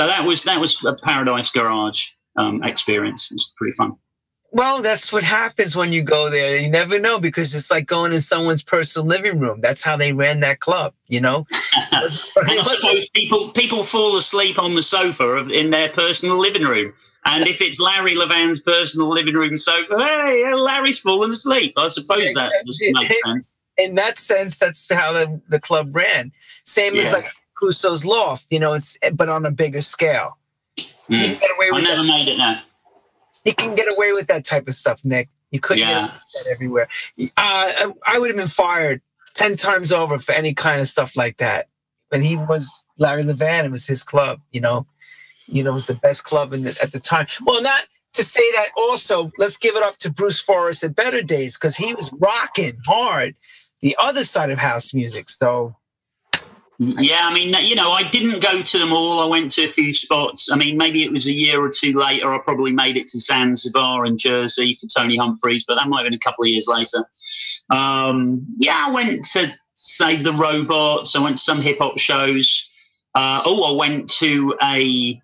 so that was that was a Paradise Garage um, experience. It was pretty fun. Well, that's what happens when you go there. You never know because it's like going in someone's personal living room. That's how they ran that club, you know. I suppose people people fall asleep on the sofa of, in their personal living room, and if it's Larry Levan's personal living room sofa, hey, Larry's fallen asleep. I suppose that just makes sense. In that sense, that's how the, the club ran. Same yeah. as like Mancuso's Loft, you know, it's but on a bigger scale. Mm. I never that. made it now he can get away with that type of stuff, Nick. You couldn't yeah. get that everywhere. Uh, I would have been fired ten times over for any kind of stuff like that. But he was Larry Levan. It was his club. You know, you know, it was the best club in the, at the time. Well, not to say that. Also, let's give it up to Bruce Forest at Better Days because he was rocking hard the other side of house music. So yeah, I mean, you know, I didn't go to them all. I went to a few spots. I mean, maybe it was a year or two later. I probably made it to Zanzibar and Jersey for Tony Humphries, but that might have been a couple of years later. Um, yeah, I went to Save the Robots. I went to some hip hop shows. Uh, oh, I went to a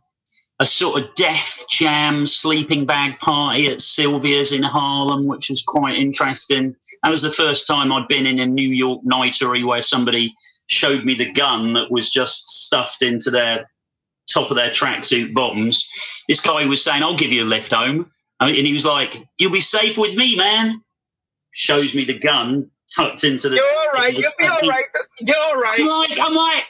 a sort of Def Jam sleeping bag party at Sylvia's in Harlem, which was quite interesting. That was the first time I'd been in a New York nightery where somebody showed me the gun that was just stuffed into their top of their tracksuit bottoms. This guy was saying, I'll give you a lift home. And he was like, You'll be safe with me, man. Shows me the gun tucked into the. You're all right. You'll be all right. You're all right. I'm like, I'm like,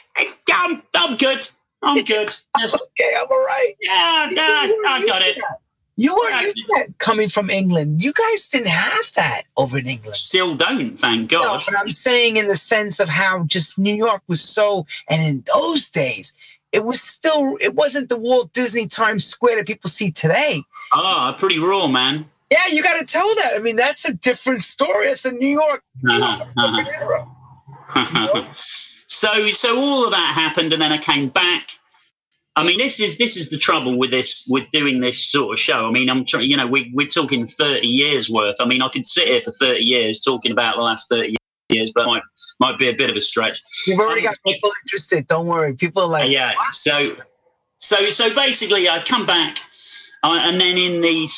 I'm, I'm good. I'm good. Yes. okay, I'm all right. Yeah, yeah, I got it. You weren't used that coming from England. You guys didn't have that over in England. Still don't, thank God. No, but I'm saying in the sense of how just New York was so, and in those days, it was still, it wasn't the Walt Disney Times Square that people see today. Ah, oh, pretty raw, man. Yeah, you got to tell that. I mean, that's a different story. It's a New York. Uh-huh, uh-huh. so, so all of that happened, and then I came back I mean, this is this is the trouble with this with doing this sort of show. I mean, I'm trying. You know, we we're talking thirty years worth. I mean, I could sit here for thirty years talking about the last thirty years, but might might be a bit of a stretch. You've already um, got people interested. Don't worry, people are like, yeah. What? So, so so basically, I come back, uh, and then in the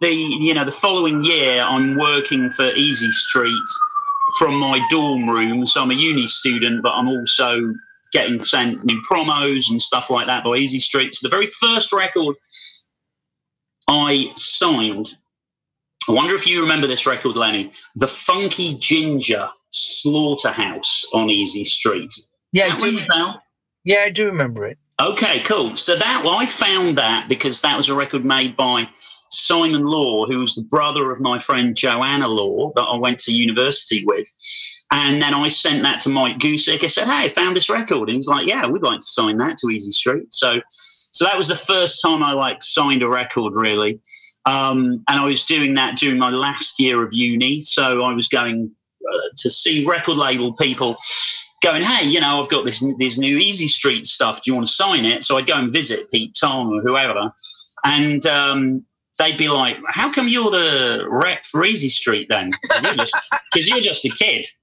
the you know the following year, I'm working for Easy Street from my dorm room. So I'm a uni student, but I'm also getting sent new promos and stuff like that by Easy Street. So the very first record I signed, I wonder if you remember this record, Lenny, The Funky Ginger Slaughterhouse on Easy Street. Yeah, I do, yeah, I do remember it. Okay, cool. So that well, I found that because that was a record made by Simon Law, who was the brother of my friend Joanna Law that I went to university with. And then I sent that to Mike Gusick. I said, "Hey, I found this record," and he's like, "Yeah, we'd like to sign that to Easy Street." So, so that was the first time I like signed a record really, um, and I was doing that during my last year of uni. So I was going uh, to see record label people going, hey, you know, I've got this this new Easy Street stuff. Do you want to sign it? So I'd go and visit Pete Tong or whoever, and um, they'd be like, how come you're the rep for Easy Street then? Because you're, you're, just a kid.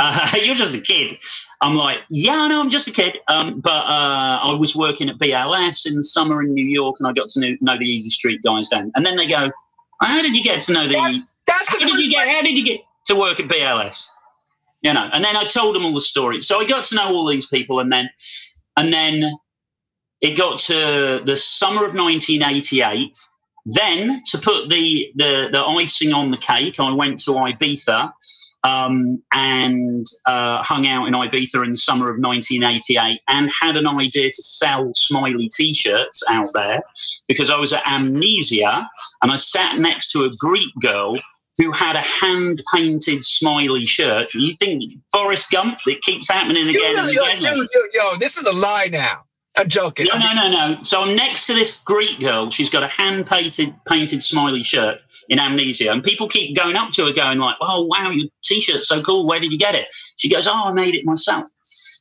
Uh, you're just a kid. I'm like, yeah, I know, I'm just a kid. Um, but uh, I was working at BLS in the summer in New York, and I got to know, know the Easy Street guys then. And then they go, how did you get to know the? That's, that's how, the did you get, how did you get to work at BLS? You know. And then I told them all the stories, so I got to know all these people, and then and then it got to the summer of 1988. Then to put the the, the icing on the cake, I went to Ibiza um, and uh, hung out in Ibiza in the summer of 1988 and had an idea to sell smiley t-shirts out there because I was at Amnesia and I sat next to a Greek girl who had a hand painted smiley shirt. You think Forrest Gump? It keeps happening again yo, and yo, again. Yo, yo, this is a lie now. I'm joking. No, no, no, no. So I'm next to this Greek girl. She's got a hand painted painted smiley shirt in Amnesia, and people keep going up to her, going like, "Oh, wow, your t-shirt's so cool. Where did you get it?" She goes, "Oh, I made it myself."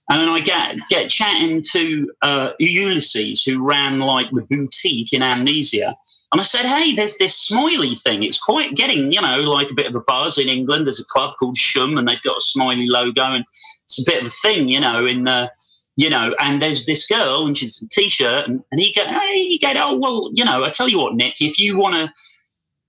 And then I get get chatting to uh, Ulysses, who ran like the boutique in Amnesia, and I said, "Hey, there's this smiley thing. It's quite getting, you know, like a bit of a buzz in England. There's a club called Shoom, and they've got a smiley logo, and it's a bit of a thing, you know, in the you know, and there's this girl and she's in a t-shirt and, and he go, hey, he go, oh, well, you know, I tell you what, Nick, if you want to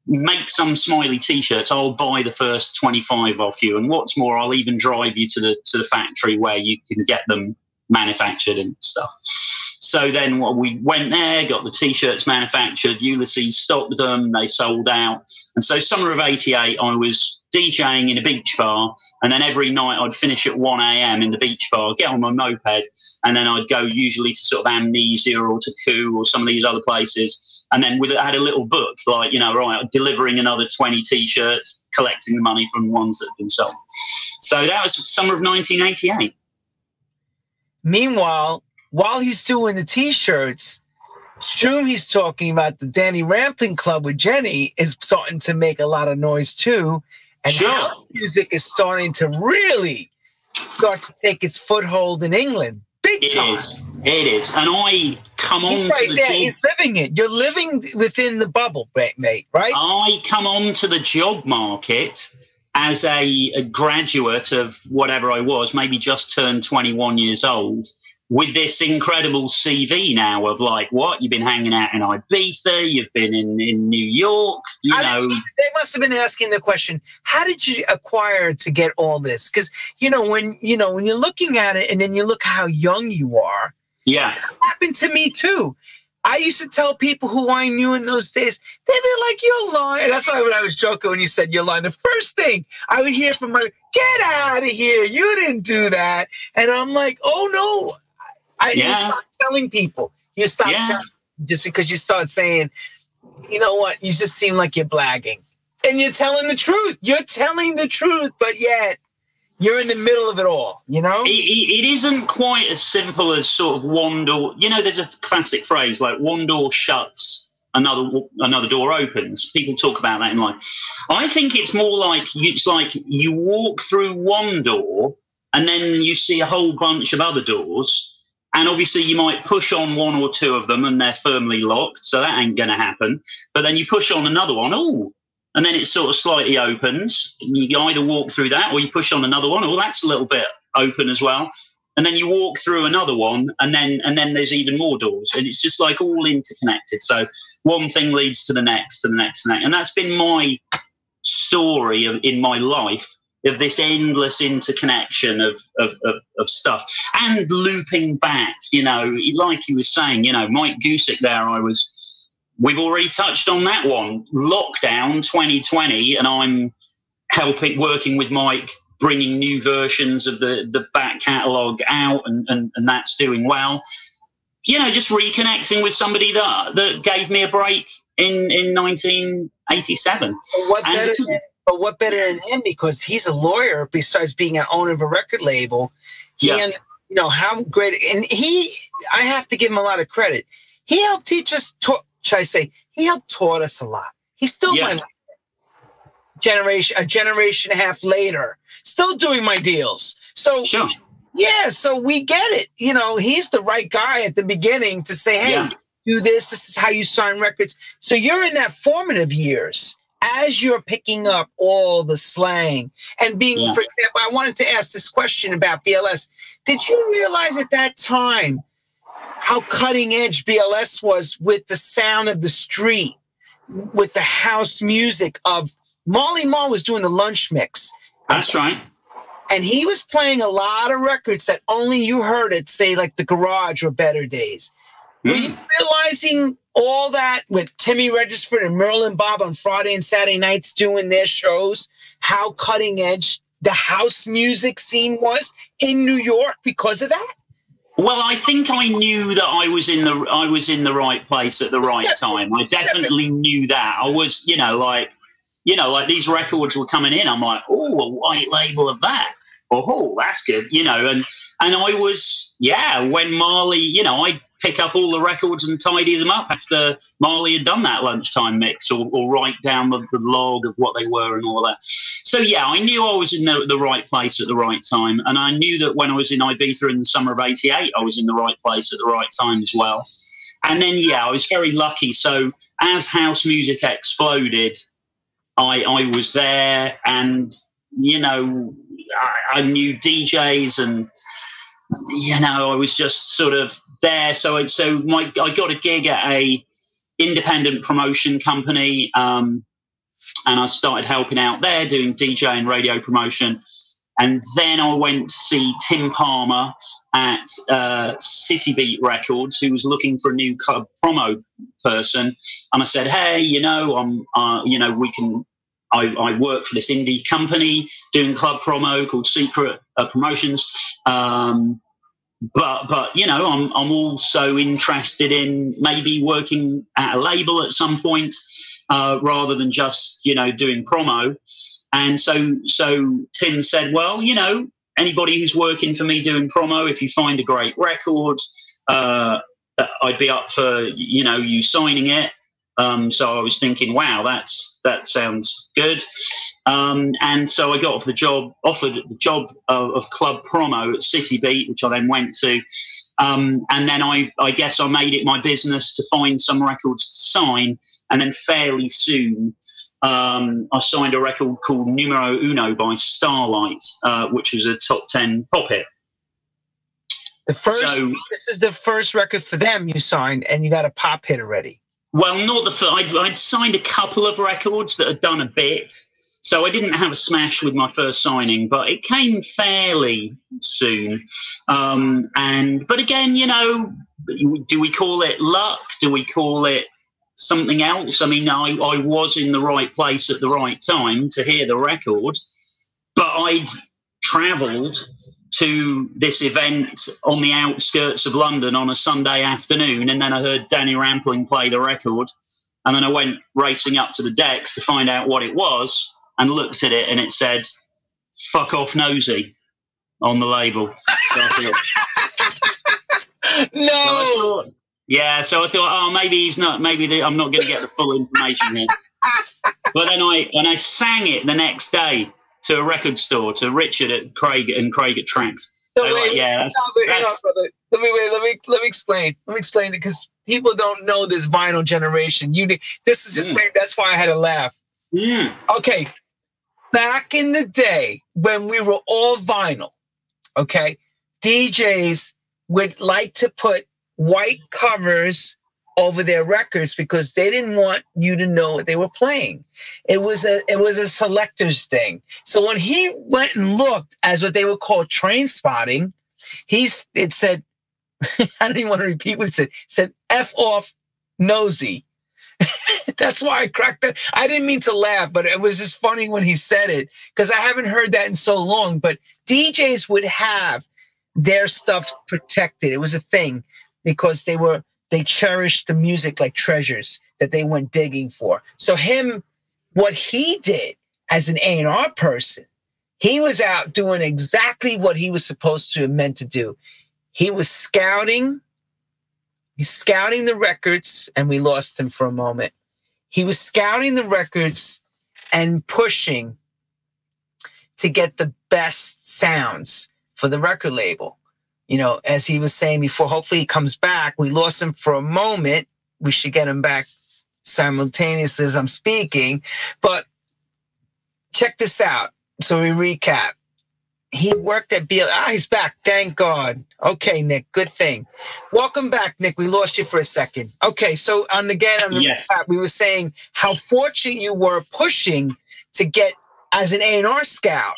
make some smiley t-shirts, I'll buy the first 25 off you. And what's more, I'll even drive you to the, to the factory where you can get them manufactured and stuff. So then well, we went there, got the t-shirts manufactured. Ulysses stocked them; they sold out. And so summer of '88, I was DJing in a beach bar, and then every night I'd finish at 1 a.m. in the beach bar, get on my moped, and then I'd go usually to sort of Amnesia or to Ku or some of these other places, and then with I had a little book like you know right delivering another 20 t-shirts, collecting the money from ones that had been sold. So that was summer of 1988. Meanwhile, while he's doing the t-shirts, Shoom he's talking about the Danny Rampling Club with Jenny is starting to make a lot of noise too. And sure. house music is starting to really start to take its foothold in England. Big it time. Is. It is. And I come on he's right the there. job. He's living it. You're living within the bubble, mate, right? I come on to the job market as a, a graduate of whatever I was, maybe just turned 21 years old with this incredible CV now of like, what you've been hanging out in Ibiza, you've been in, in New York, you know. You, they must have been asking the question, how did you acquire to get all this? Because you know when you know when you're looking at it, and then you look how young you are. Yeah, it happened to me too. I used to tell people who I knew in those days, they'd be like, "You're lying." That's why when I was joking when you said you're lying, the first thing I would hear from my, "Get out of here! You didn't do that," and I'm like, "Oh no." I, yeah. You start telling people. You stop yeah. telling just because you start saying, you know what, you just seem like you're blagging. And you're telling the truth. You're telling the truth, but yet you're in the middle of it all, you know? It, it isn't quite as simple as sort of one door. You know, there's a classic phrase like one door shuts, another another door opens. People talk about that in life. I think it's more like it's like you walk through one door and then you see a whole bunch of other doors and obviously, you might push on one or two of them and they're firmly locked. So that ain't going to happen. But then you push on another one. Oh, and then it sort of slightly opens. You either walk through that or you push on another one. Oh, that's a little bit open as well. And then you walk through another one, and then and then there's even more doors, and it's just like all interconnected. So one thing leads to the next, to the next, the next, and that's been my story of, in my life of this endless interconnection of, of, of, of, stuff and looping back, you know, like he was saying, you know, Mike Gusick there, I was, we've already touched on that one, lockdown 2020, and I'm helping, working with Mike, bringing new versions of the, the back catalogue out, and, and, and that's doing well. You know, just reconnecting with somebody that, that gave me a break in, in 1987. What than but what better than him because he's a lawyer besides being an owner of a record label. He yeah. and you know how great and he I have to give him a lot of credit. He helped teach us taught should I say he helped taught us a lot. He's still yeah. my generation a generation and a half later, still doing my deals. So sure. yeah, so we get it. You know, he's the right guy at the beginning to say, hey, yeah. do this. This is how you sign records. So you're in that formative years as you're picking up all the slang and being, yeah. for example, I wanted to ask this question about BLS. Did you realize at that time how cutting edge BLS was with the sound of the street, with the house music of Marley Marl was doing the lunch mix. That's right. And he was playing a lot of records that only you heard it, say like the garage or better days. Mm. Were you hmm. realizing all that with Timmy Regisford and Merlin Bobb on Friday and Saturday nights doing their shows, how cutting edge the house music scene was in New York because of that? Well, I think I knew that I was in the I was in the right place at the right time. I definitely knew that. I was, you know, like you know, like these records were coming in. I'm like, oh, a white label of that. Oh, that's good, you know. And and I was, yeah, when Marley, you know, I pick up all the records and tidy them up after Marley had done that lunchtime mix or, or write down the, the, log of what they were and all that. So, yeah, I knew I was in the, the right place at the right time. And I knew that when I was in Ibiza in the summer of 88, I was in the right place at the right time as well. And then, yeah, I was very lucky. So, as house music exploded, I, I was there and, you know, I, I knew DJs and you know, I was just sort of there. So, so my, I got a gig at a independent promotion company, um, and I started helping out there, doing DJ and radio promotion. And then I went to see Tim Palmer at uh, City Beat Records, who was looking for a new club promo person. And I said, "Hey, you know, I'm, uh, you know, we can I, I, work for this indie company doing club promo called Secret uh, Promotions. Um, but but you know I'm I'm also interested in maybe working at a label at some point uh, rather than just you know doing promo. And so so Tim said, well, you know, anybody who's working for me doing promo, if you find a great record, uh, I'd be up for you know you signing it. Um, so I was thinking, wow, that's that sounds good. Um, and so I got off the job, offered the job of, of, club promo at City Beat, which I then went to. Um, and then I, I guess I made it my business to find some records to sign. And then fairly soon, um, I signed a record called Numero Uno by Starlight, uh, which was a top 10 pop hit. The first, so, this is the first record for them you signed, and you got a pop hit already. Well, not the first. I'd, I'd signed a couple of records that had done a bit. So I didn't have a smash with my first signing, but it came fairly soon. Um, and but again, you know, do we call it luck? Do we call it something else? I mean, I, I was in the right place at the right time to hear the record, but I'd travelled to this event on the outskirts of London on a Sunday afternoon, and then I heard Danny Rampling play the record, and then I went racing up to the decks to find out what it was, and looked at it, and it said "fuck off nosy" on the label. So thought, no. So thought, yeah, so I thought, oh, maybe he's not. Maybe the, I'm not going to get the full information here. but then I when I sang it the next day to a record store to Richard at Craig and Craig at Tracks. So wait, like, yeah, that's, no, hang on. Let me wait. Let me let me explain. Let me explain it because people don't know this vinyl generation. You this is just mm. that's why I had to laugh. Mm. Okay, back in the day when we were all vinyl, okay, DJs would like to put white covers over their records because they didn't want you to know what they were playing. It was a it was a selector's thing. So when he went and looked as what they would call train spotting, he's it said, I don't even want to repeat what it said. It said F off nosy. That's why I cracked it. I didn't mean to laugh, but it was just funny when he said it because I haven't heard that in so long. But DJs would have their stuff protected. It was a thing because they were they cherished the music like treasures that they went digging for. So him, what he did as an A&R person, he was out doing exactly what he was supposed to have meant to do. He was scouting, he's scouting the records, and we lost him for a moment. He was scouting the records and pushing to get the best sounds for the record label you know, as he was saying before, hopefully he comes back. We lost him for a moment. We should get him back simultaneously as I'm speaking. But check this out. So we recap. He worked at BL. Ah, he's back. Thank God. Okay, Nick. Good thing. Welcome back, Nick. We lost you for a second. Okay, so on again on the yes. recap, we were saying how fortunate you were pushing to get as an A&R scout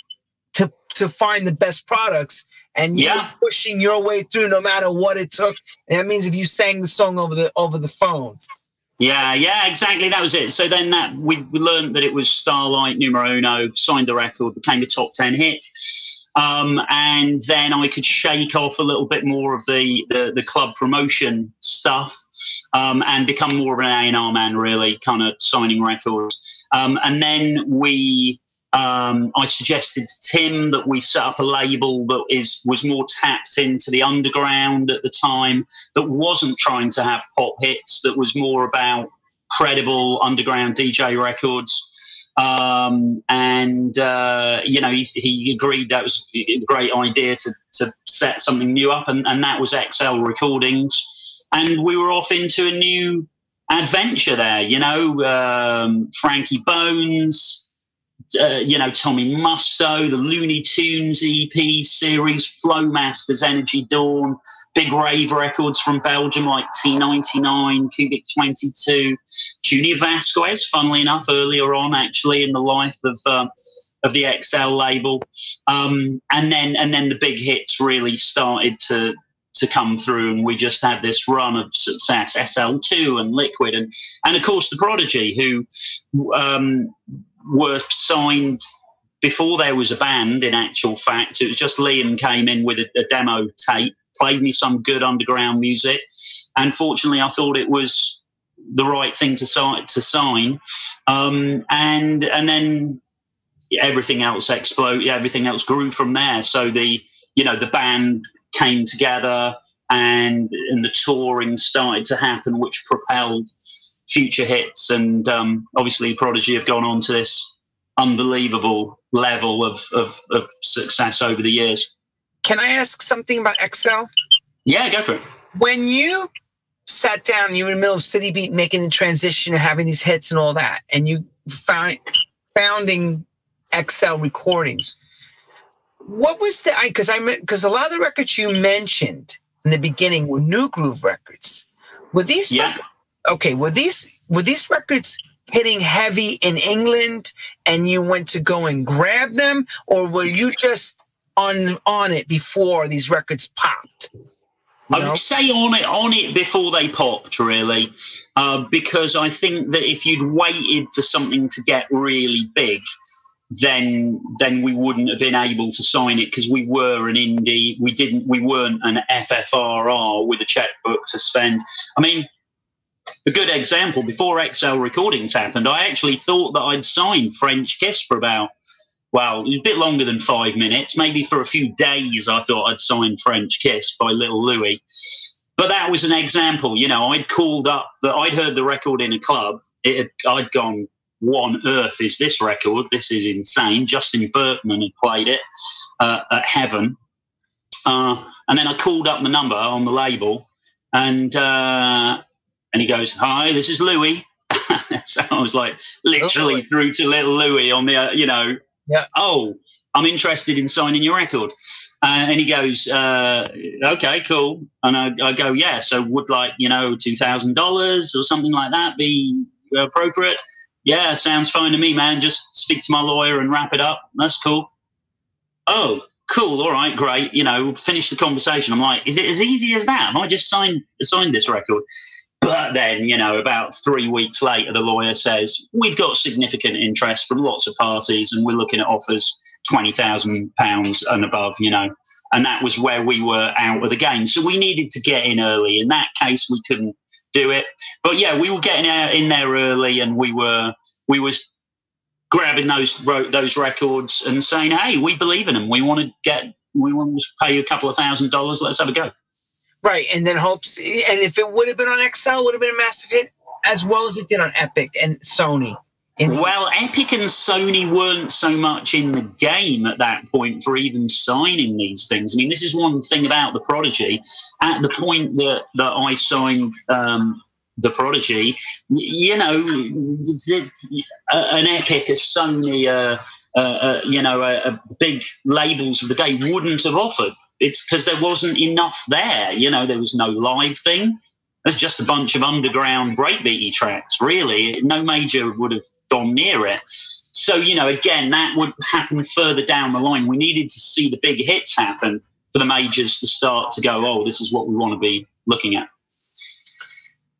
to to find the best products and you're yeah. pushing your way through no matter what it took. And that means if you sang the song over the over the phone. Yeah, yeah, exactly. That was it. So then that we, we learned that it was Starlight Numero Uno, signed the record, became a top ten hit. Um, and then I could shake off a little bit more of the the, the club promotion stuff um, and become more of an A&R man, really, kind of signing records. Um, and then we um, I suggested to Tim that we set up a label that is was more tapped into the underground at the time, that wasn't trying to have pop hits, that was more about credible underground DJ records. Um, and uh, you know, he, he, agreed that was a great idea to to set something new up, and, and that was XL Recordings, and we were off into a new adventure there. You know, um, Frankie Bones uh, you know, Tommy Musto, the Looney Tunes EP series, Flowmasters, Energy Dawn, big rave records from Belgium like T99, Cubic 22, Junior Vasquez, funnily enough, earlier on actually in the life of. Um, of the XL label, um, and then and then the big hits really started to to come through, and we just had this run of success. SL2 and Liquid, and and of course the Prodigy, who um, were signed before there was a band. In actual fact, it was just Liam came in with a, a demo tape, played me some good underground music, and fortunately, I thought it was the right thing to to sign. Um, and and then everything else exploded everything else grew from there. So the you know the band came together and and the touring started to happen which propelled future hits, and um, obviously Prodigy have gone on to this unbelievable level of, of, of success over the years. Can I ask something about XL? Yeah, go for it. When you sat down, you were in the middle of City Beat, making the transition and having these hits and all that, and you found founding XL Recordings. What was the? Because I because a lot of the records you mentioned in the beginning were Nu Groove records. Were these yeah okay, were these were these records hitting heavy in England and you went to go and grab them, or were you just on on it before these records popped? I would say on it on it before they popped, really, uh, because I think that if you'd waited for something to get really big, then then we wouldn't have been able to sign it because we were an indie. We didn't. We weren't an FFRR with a checkbook to spend. I mean, a good example before XL recordings happened, I actually thought that I'd signed French Kiss for about, well, it was a bit longer than five minutes, maybe for a few days. I thought I'd signed French Kiss by Little Louie. But that was an example. You know, I'd called up that I'd heard the record in a club. It had, I'd gone, what on earth is this record? This is insane. Justin Berkmann had played it uh, at Heaven. Uh, and then I called up the number on the label and uh, and he goes, "Hi, this is Louis." so I was like, literally oh, through to little Louis on the, uh, you know, yeah. oh, I'm interested in signing your record. Uh, and he goes, uh, okay, cool. And I, I, go, yeah, so would like, you know, $2,000 or something like that be appropriate? Yeah, sounds fine to me, man. Just speak to my lawyer and wrap it up. That's cool. Oh, cool. All right, great. You know, finish the conversation. I'm like, is it as easy as that? Have I just signed, signed this record? But then, you know, about three weeks later, the lawyer says, We've got significant interest from lots of parties and we're looking at offers £20,000 and above, you know. And that was where we were out of the game. So we needed to get in early. In that case, we couldn't do it. But yeah, we were getting out in there early and we were, we was grabbing those those records and saying, "Hey, we believe in them. We want to get, we want to pay you a couple of thousand dollars. Let's have a go." Right, and then hopes, and if it would have been on XL, would have been a massive hit as well as it did on Epic and Sony. well, Epic and Sony weren't so much in the game at that point for even signing these things. I mean, this is one thing about the Prodigy. At the point that that I signed um, the Prodigy, you know, an Epic, a Sony, uh, uh, uh, you know, big labels of the day wouldn't have offered it's because there wasn't enough there. You know, there was no live thing. There's just a bunch of underground breakbeaty tracks. Really, no major would have gone near it. So you know, again, that would happen further down the line. We needed to see the big hits happen for the majors to start to go. Oh, this is what we want to be looking at.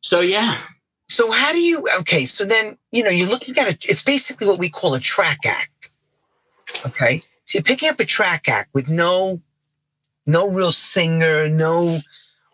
So yeah. So how do you? Okay, so then you know you're looking at it. It's basically what we call a track act. Okay, so you're picking up a track act with no no real singer, no.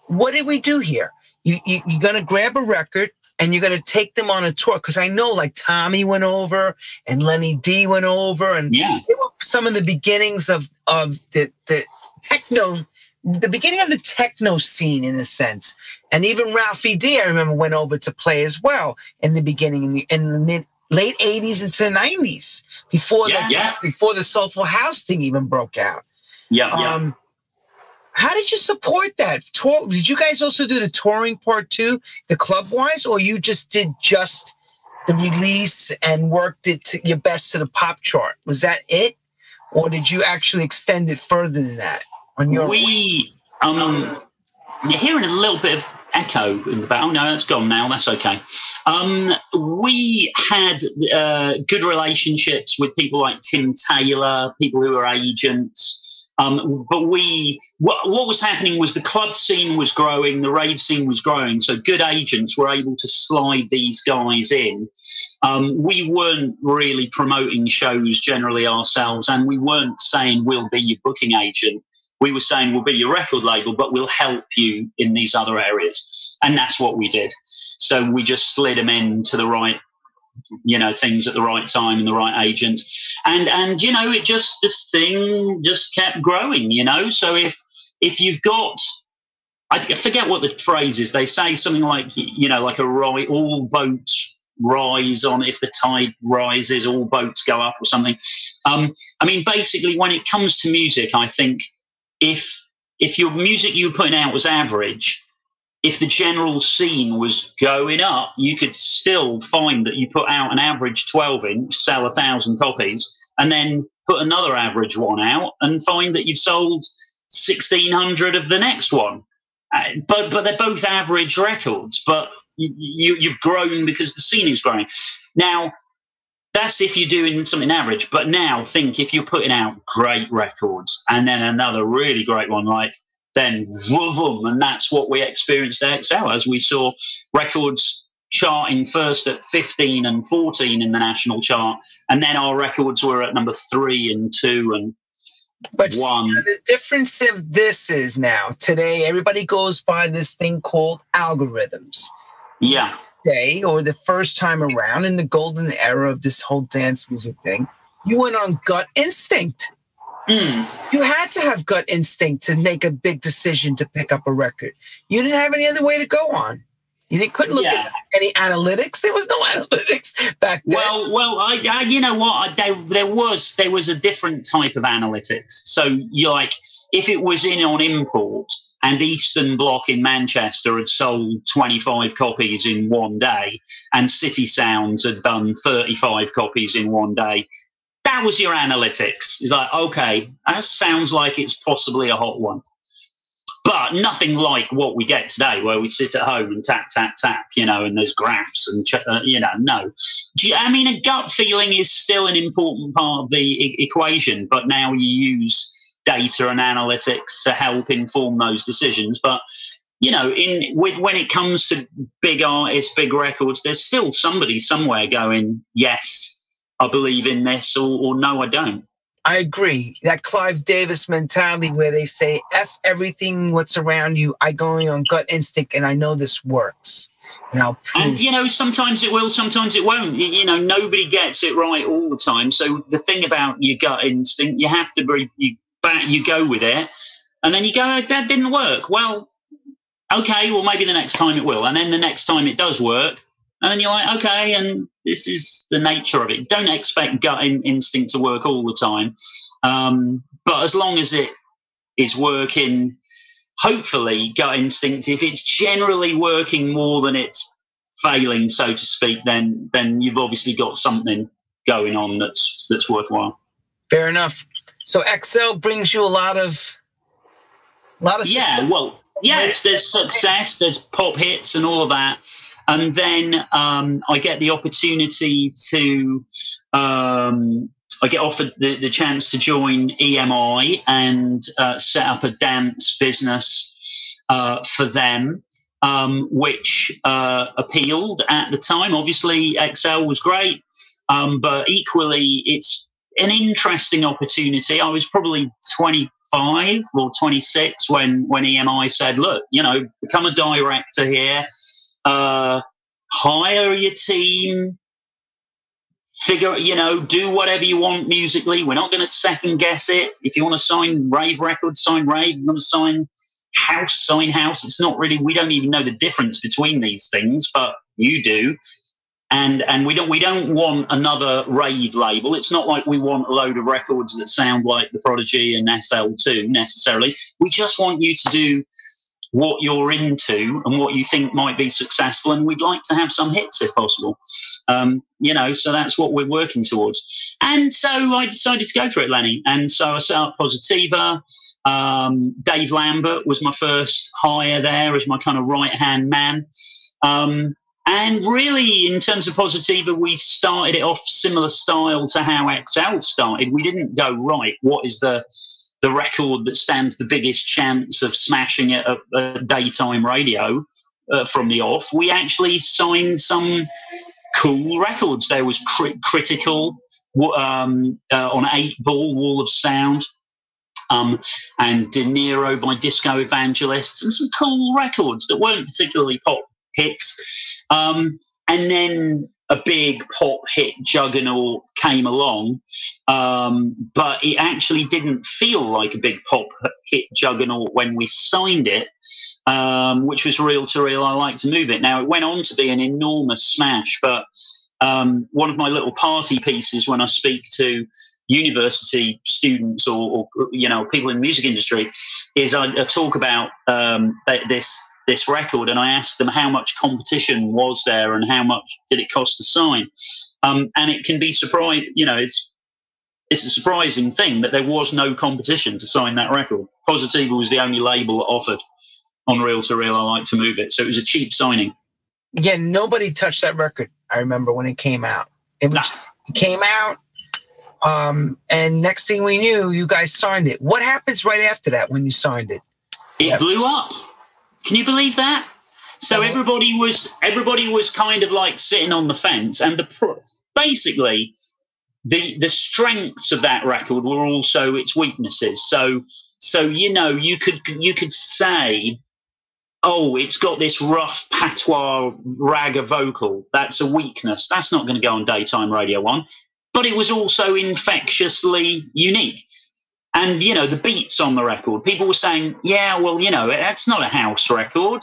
What did we do here? You, you you're gonna grab a record and you're gonna take them on a tour because I know like Tommy went over and Lenny D went over and yeah, some of the beginnings of of the the techno the beginning of the techno scene in a sense. And even Ralphie D, I remember, went over to play as well in the beginning in the, in the mid late 80s into the 90s before yeah, the yeah. before the soulful house thing even broke out. Yeah, yeah. Um, How did you support that tour? Did you guys also do the touring part too, the club wise, or you just did just the release and worked it to your best to the pop chart. Was that it? Or did you actually extend it further than that on your We um you're hearing a little bit of echo in the back. Oh no, that's gone now. That's okay. Um, we had uh, good relationships with people like Tim Taylor, people who are agents. Um, but we, what, what was happening was the club scene was growing, the rave scene was growing. So good agents were able to slide these guys in. Um, we weren't really promoting shows generally ourselves, and we weren't saying we'll be your booking agent we were saying we'll be your record label, but we'll help you in these other areas. And that's what we did. So we just slid them into the right, you know, things at the right time and the right agent. And and you know, it just this thing just kept growing, you know. So if if you've got I forget what the phrase is. They say something like, you know, like a right, all boats rise on if the tide rises, all boats go up or something. Um, I mean, basically, when it comes to music, I think if if your music you were putting out was average, if the general scene was going up, you could still find that you put out an average 12 inch, sell a thousand copies, and then put another average one out and find that you've sold 1600 of the next one. Uh, but but they're both average records, but you, you, you've grown because the scene is growing. Now, that's if you're doing something average. But now think if you're putting out great records and then another really great one, like then whoom, and that's what we experienced at XL as we saw records charting first at 15 and 14 in the national chart, and then our records were at number three and two and but one. the difference of this is now today everybody goes by this thing called algorithms. Yeah day or the first time around in the golden era of this whole dance music thing, you went on gut instinct. Mm. You had to have gut instinct to make a big decision to pick up a record. You didn't have any other way to go on. You didn't, couldn't look yeah. at any analytics. There was no analytics back then. Well, well, I, I you know what? There, there was there was a different type of analytics. So you like if it was in on import, and Eastern Bloc in Manchester had sold 25 copies in one day, and City Sounds had done 35 copies in one day. That was your analytics. He's like, okay, that sounds like it's possibly a hot one. But nothing like what we get today, where we sit at home and tap, tap, tap, you know, and there's graphs and, uh, you know, no. You, I mean, a gut feeling is still an important part of the e- equation, but now you use data and analytics to help inform those decisions. But you know, in with, when it comes to big artists, big records, there's still somebody somewhere going, "Yes, I believe in this," or, or "No, I don't." I agree. That Clive Davis mentality where they say, F everything what's around you, I go on gut instinct and I know this works. And, I'll and you know, sometimes it will, sometimes it won't. You, you, know, nobody gets it right all the time. So the thing about your gut instinct, you have to be, you back, you go with it, and then you go, oh, that didn't work. Well, okay, well, maybe the next time it will. And then the next time it does work, and then you're like, okay, and this is the nature of it. Don't expect gut in, instinct to work all the time. Um, but as long as it is working, hopefully, gut instinct, if it's generally working more than it's failing, so to speak, then then you've obviously got something going on that's that's worthwhile. Fair enough. So XL brings you a lot of, a lot of yeah. Success. Well, yes, there's success, there's pop hits and all of that, and then um, I get the opportunity to. Um, I get offered the, the chance to join EMI and uh, set up a dance business uh, for them, um, which uh, appealed at the time. Obviously, XL was great, um, but equally, it's an interesting opportunity. I was probably 25 or 26 when when EMI said, "Look, you know, become a director here, uh, hire your team." Figure, you know, do whatever you want musically. We're not going to second guess it. If you want to sign Rave Records, sign Rave. You want to sign House, sign House. It's not really. We don't even know the difference between these things, but you do and and we don't we don't want another rave label. It's not like we want a load of records that sound like the Prodigy and SL2 necessarily. We just want you to do what you're into and what you think might be successful. And we'd like to have some hits if possible. Um, you know, so that's what we're working towards. And so I decided to go for it, Lenny. And so I set up Positiva. Um, Dave Lambert was my first hire there as my kind of right hand man. Um, and really, in terms of Positiva, we started it off similar style to how XL started. We didn't go, right, what is the the record that stands the biggest chance of smashing it at, at daytime radio uh, from the off, we actually signed some cool records. There was cri- Critical um, uh, on Eight Ball, Wall of Sound, um, and De Niro by Disco Evangelists, and some cool records that weren't particularly pop hits. Um, and then a big pop hit juggernaut came along, um, but it actually didn't feel like a big pop hit juggernaut when we signed it, um, which was Reel to Reel. I like to move it. Now it went on to be an enormous smash, but um, one of my little party pieces when I speak to university students or, or you know people in the music industry is I, I talk about um, this this record and I asked them how much competition was there and how much did it cost to sign. Um, and it can be surprised, you know, it's it's a surprising thing that there was no competition to sign that record. Positiva was the only label that offered on Reel to Reel. I like to move it, so it was a cheap signing. Yeah, nobody touched that record. I remember when it came out. It, was, nah. it came out, um, and next thing we knew, you guys signed it. What happens right after that when you signed it? It blew up. Can you believe that? So everybody was everybody was kind of like sitting on the fence, and the basically the the strengths of that record were also its weaknesses. So so you know you could you could say, oh, it's got this rough patois ragga vocal. That's a weakness. That's not going to go on daytime radio one. But it was also infectiously unique and you know the beats on the record people were saying yeah well you know that's not a house record.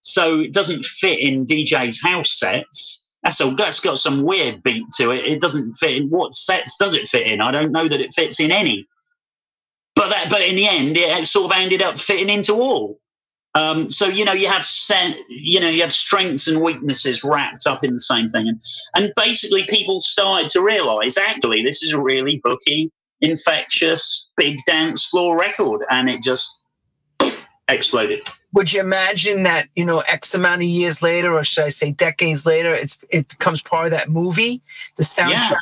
So it doesn't fit in dj's house sets. That's, a, that's got some weird beat to it. It doesn't fit in what sets does it fit in? I don't know that it fits in any. But that but in the end it sort of ended up fitting into all. Um, so you know you have set, you know you have strengths and weaknesses wrapped up in the same thing, and, and basically people started to realise actually this is a really booky infectious big dance floor record, and it just exploded. Would you imagine that you know X amount of years later, or should I say decades later, it's it becomes part of that movie, the soundtrack? Yeah.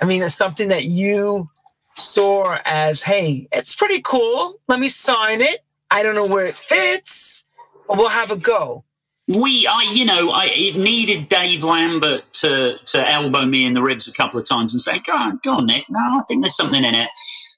I mean, it's something that you saw as, hey, it's pretty cool. Let me sign it. I don't know where it fits, but we'll have a go we, I, you know, I it needed Dave Lambert to to elbow me in the ribs a couple of times and say, "Go on, go on, Nick. No, I think there's something in it,"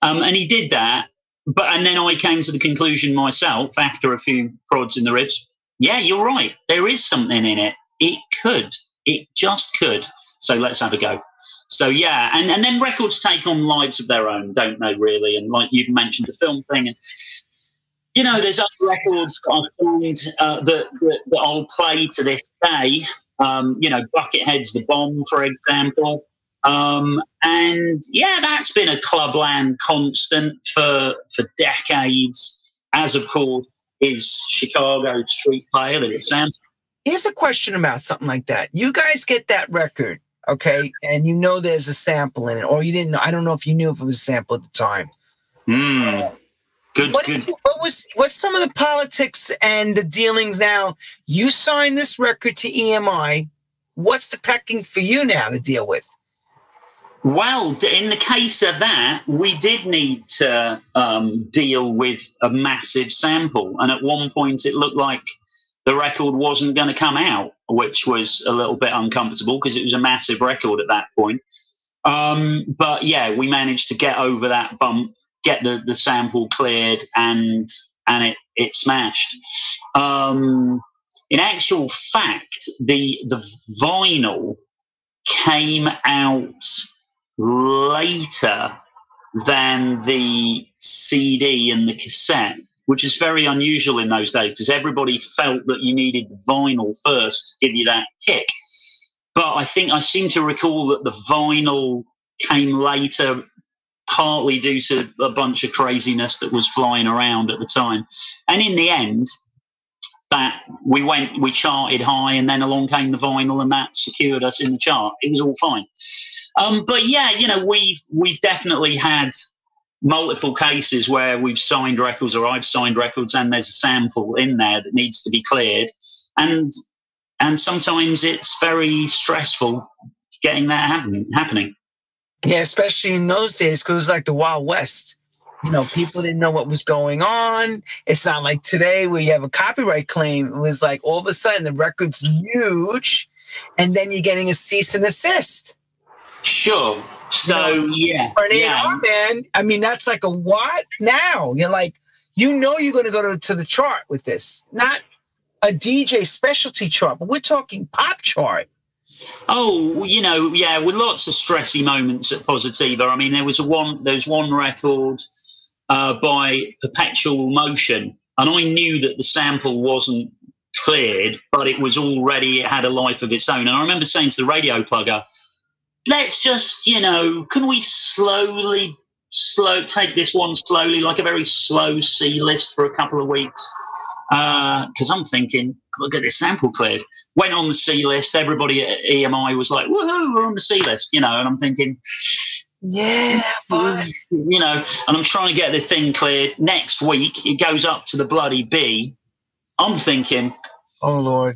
um, and he did that. But and then I came to the conclusion myself after a few prods in the ribs. Yeah, you're right. There is something in it. It could. It just could. So let's have a go. So yeah, and, and then records take on lives of their own, don't they? Really, and like you've mentioned, the film thing, and you know, there's other records I find uh, that, that, that I'll play to this day. Um, you know, Buckethead's The Bomb, for example. Um, and yeah, that's been a clubland constant for for decades, as of course is Chicago Street Player that it's Sam. Here's a question about something like that. You guys get that record, okay, and you know there's a sample in it, or you didn't know. I don't know if you knew if it was a sample at the time. Hmm. Good, what, good. What was what's some of the politics and the dealings now? You signed this record to EMI. What's the pecking for you now to deal with? Well, in the case of that, we did need to um, deal with a massive sample, and at one point it looked like the record wasn't going to come out, which was a little bit uncomfortable because it was a massive record at that point. Um, but yeah, we managed to get over that bump get the, the sample cleared and and it it smashed. Um, in actual fact, the the vinyl came out later than the CD and the cassette, which is very unusual in those days because everybody felt that you needed vinyl first to give you that kick. But I think I seem to recall that the vinyl came later partly due to a bunch of craziness that was flying around at the time. And in the end, that we went, we charted high, and then along came the vinyl, and that secured us in the chart. It was all fine. Um, but yeah, you know, we've we've definitely had multiple cases where we've signed records or I've signed records, and there's a sample in there that needs to be cleared, and and sometimes it's very stressful getting that happening. happening. Yeah, especially in those days, because it was like the Wild West you know, people didn't know what was going on. It's not like today where you have a copyright claim. It was like all of a sudden the record's huge, and then you're getting a cease and assist. Sure. So you know, yeah, for an yeah. man, I mean that's like a what now? You're like, you know, you're going to go to, to the chart with this, not a DJ specialty chart, but we're talking pop chart. Oh, you know, yeah, with lots of stressy moments at Positiva. I mean, there was a one, there's one record uh, by perpetual motion. And I knew that the sample wasn't cleared, but it was already, it had a life of its own. And I remember saying to the radio plugger, let's just, you know, can we slowly, slow, take this one slowly, like a very slow C list for a couple of weeks? Because uh, I'm thinking, got to get this sample cleared. Went on the C list. Everybody at EMI was like, woohoo, we're on the C list, you know, and I'm thinking, yeah, but you know, and I'm trying to get the thing cleared next week. It goes up to the bloody B. I'm thinking, oh lord,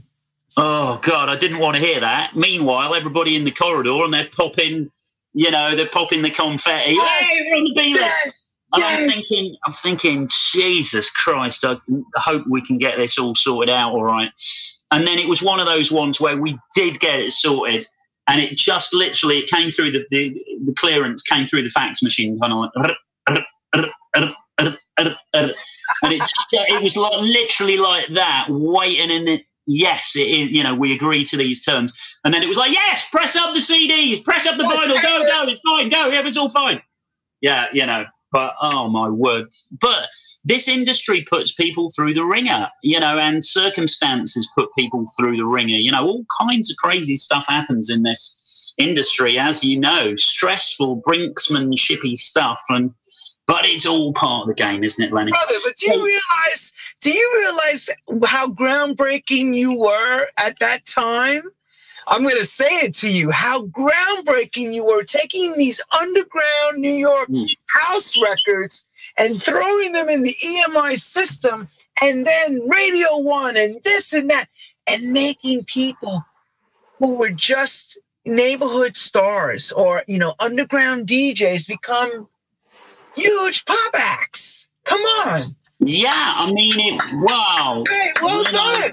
oh god, I didn't want to hear that. Meanwhile, everybody in the corridor and they're popping, you know, they're popping the confetti. Yes, hey, we're on the B list. Yes, and yes. I'm thinking, I'm thinking, Jesus Christ, I hope we can get this all sorted out, all right. And then it was one of those ones where we did get it sorted and it just literally it came through the, the, the clearance came through the fax machine kind of like and it it was like literally like that waiting in the yes it is you know we agree to these terms. And then it was like yes press up the cds press up the vinyl go go it's fine go yeah it's all fine. Yeah you know but oh my word but this industry puts people through the ringer you know and circumstances put people through the ringer you know all kinds of crazy stuff happens in this industry as you know stressful brinksmanshipy stuff and but it's all part of the game, isn't it, Lenny? Brother, but do you realize? Do you realize how groundbreaking you were at that time? I'm going to say it to you how groundbreaking you were taking these underground New York mm. house records and throwing them in the EMI system and then Radio One and this and that and making people who were just neighborhood stars or, you know, underground DJs become huge pop acts. Come on. Yeah, I mean it. Wow. Hey, well you done. Know,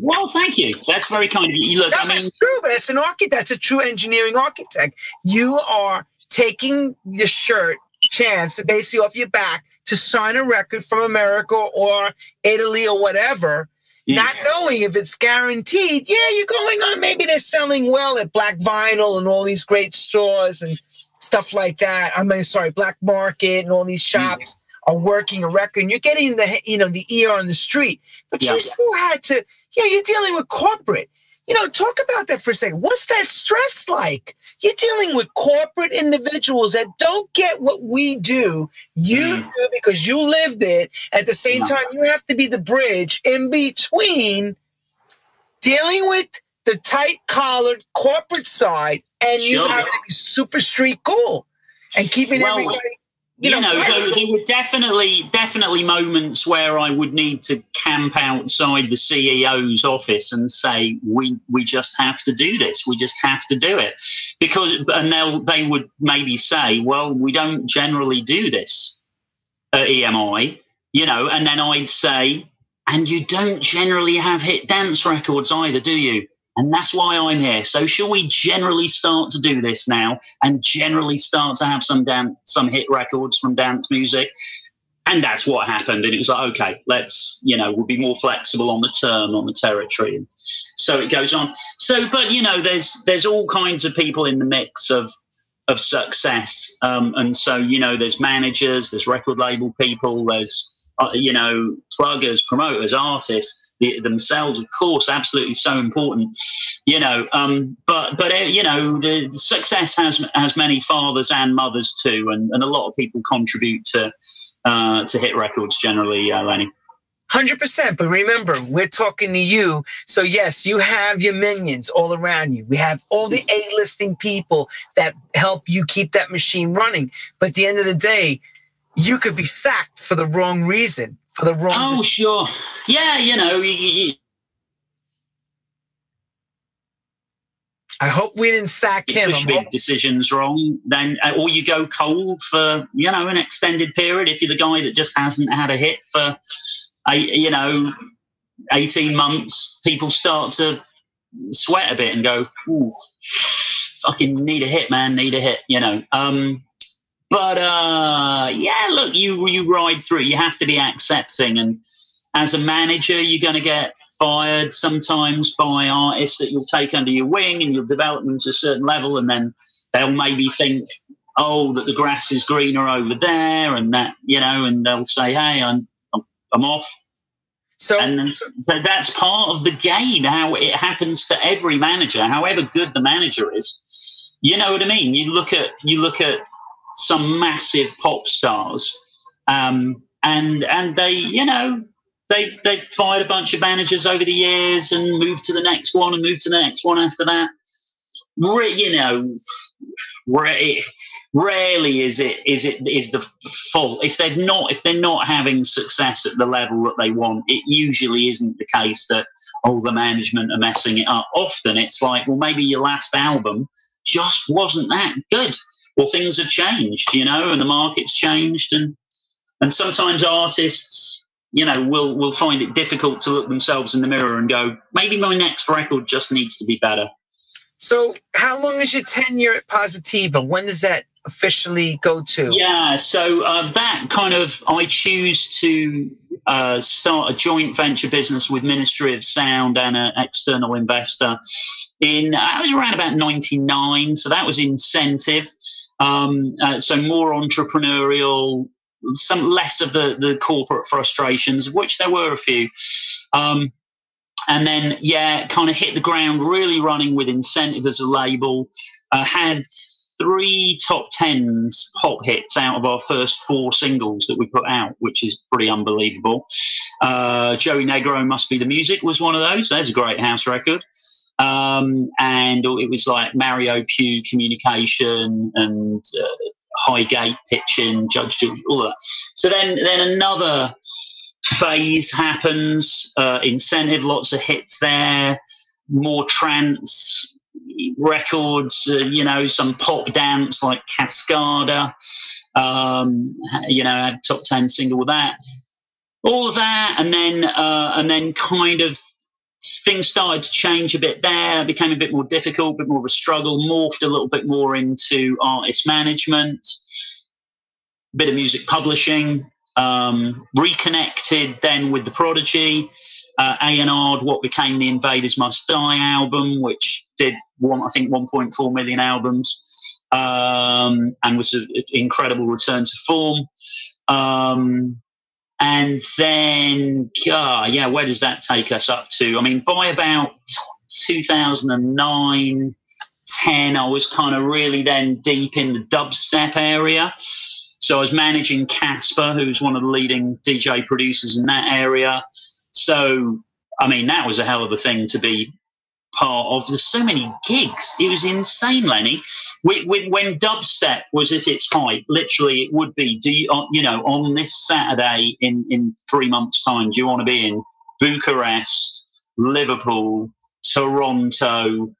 well, thank you. That's very kind of you. Look, no, I mean, that's true, but it's an architect. That's a true engineering architect. You are taking your shirt chance basically off your back to sign a record from America or Italy or whatever, yeah. not knowing if it's guaranteed. Yeah, you're going on. Maybe they're selling well at Black Vinyl and all these great stores and stuff like that. I mean, sorry, Black Market and all these shops. Yeah are working a record and you're getting the you know the ear on the street but yeah. you still had to you know, you're dealing with corporate. You know, talk about that for a second. What's that stress like? You're dealing with corporate individuals that don't get what we do. You mm. do because you lived it. At the same time, you have to be the bridge in between dealing with the tight collared corporate side and you sure. have to be super street cool and keeping well, everybody you, you know, know there, there, were definitely definitely moments where I would need to camp outside the CEO's office and say, "We we just have to do this. We just have to do it," because and they they would maybe say, "Well, we don't generally do this at EMI," you know, and then I'd say, "And you don't generally have hit dance records either, do you?" And that's why I'm here. So, shall we generally start to do this now and generally start to have some dance, some hit records from dance music? And that's what happened. And it was like, okay, let's, you know, we'll be more flexible on the term, on the territory. And so it goes on. So, but you know, there's there's all kinds of people in the mix of of success. Um, and so, you know, there's managers, there's record label people, there's uh, you know, pluggers, promoters, artists the, themselves, of course, absolutely so important. You know, um, but but uh, you know, the, the, success has has many fathers and mothers too, and, and a lot of people contribute to uh, to hit records generally, uh, Lenny. 100%. But remember, we're talking to you. So, yes, you have your minions all around you. We have all the A listing people that help you keep that machine running. But at the end of the day, you could be sacked for the wrong reason, for the wrong. Oh, sure. Yeah, you know, you, you, I hope we didn't sack him. Push big decisions wrong, then uh, or you go cold for you know an extended period. If you're the guy that just hasn't had a hit for, a, you know, eighteen months, people start to sweat a bit and go, "Ooh, fucking need a hit, man, need a hit." You know. Um, but uh, yeah, look, you you ride through. You have to be accepting, and as a manager, you're going to get fired sometimes by artists that you'll take under your wing and you'll develop them to a certain level, and then they'll maybe think, oh, that the grass is greener over there, and that you know, and they'll say, hey, I'm I'm, off. So, and so that's part of the game. How it happens to every manager, however good the manager is. You know what I mean? You look at you look at some massive pop stars, um, and and they, you know, they've they've fired a bunch of managers over the years and moved to the next one and moved to the next one after that. You know, rarely is it is it is the fault if they've not if they're not having success at the level that they want. It usually isn't the case that oh the management are messing it up. Often it's like well maybe your last album just wasn't that good. Well, things have changed, you know, and the market's changed, and and sometimes artists you know, will will find it difficult to look themselves in the mirror and go, maybe my next record just needs to be better. So, how long is your tenure at Positiva? When does that officially go to? Yeah, so uh, that kind of, I choose to uh, start a joint venture business with Ministry of Sound and an external investor. In uh, I was around about '99, so that was incentive. Um, uh, so more entrepreneurial, some less of the, the corporate frustrations, which there were a few. Um, and then, yeah, kind of hit the ground really running with Incentive as a label. Uh, had three top tens pop hits out of our first four singles that we put out, which is pretty unbelievable. Uh, Joey Negro Must Be the Music was one of those. There's a great house record. Um, and it was like Mario Piu communication and uh, Hi-Gate pitching, Judge Jules, all that. So then, then another phase happens. Uh, incentive, lots of hits there. More trance records, uh, you know, some pop dance like Cascada. Um, you know, had top ten single with that. All of that, and then uh, and then kind of things started to change a bit there, became a bit more difficult, a bit more of a struggle, morphed a little bit more into artist management, bit of music publishing, um, reconnected then with the Prodigy, uh, A&R'd what became the Invaders Must Die album, which did, one, I think, 1.4 million albums um, and was an incredible return to form. Um, and then, uh, yeah, where does that take us up to? I mean, by about 2009, 10, I was kind of really then deep in the dubstep area. So I was managing Caspa, who's one of the leading DJ producers in that area. So, I mean, that was a hell of a thing to be part of. There's so many gigs. It was insane, Lenny. when dubstep was at its height, literally, it would be, do you, uh, you know, on this Saturday in, in three months' time, do you want to be in Bucharest, Liverpool, Toronto,